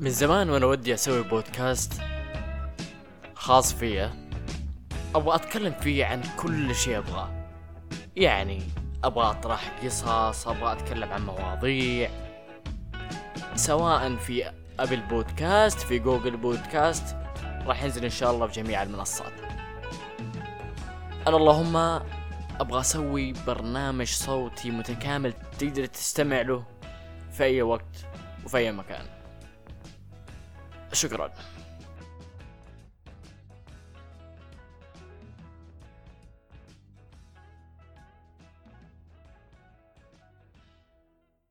من زمان وأنا ودي أسوي بودكاست خاص فيا أبغى اتكلم فيه عن كل شيء ابغاه. يعني أبغى اطرح قصص أبغى اتكلم عن مواضيع. سواء في ابل بودكاست في جوجل بودكاست راح ينزل إن شاء الله في جميع المنصات. أنا اللهم أبغى أسوي برنامج صوتي متكامل تقدر تستمع له في أي وقت وفي أي مكان. شكرا.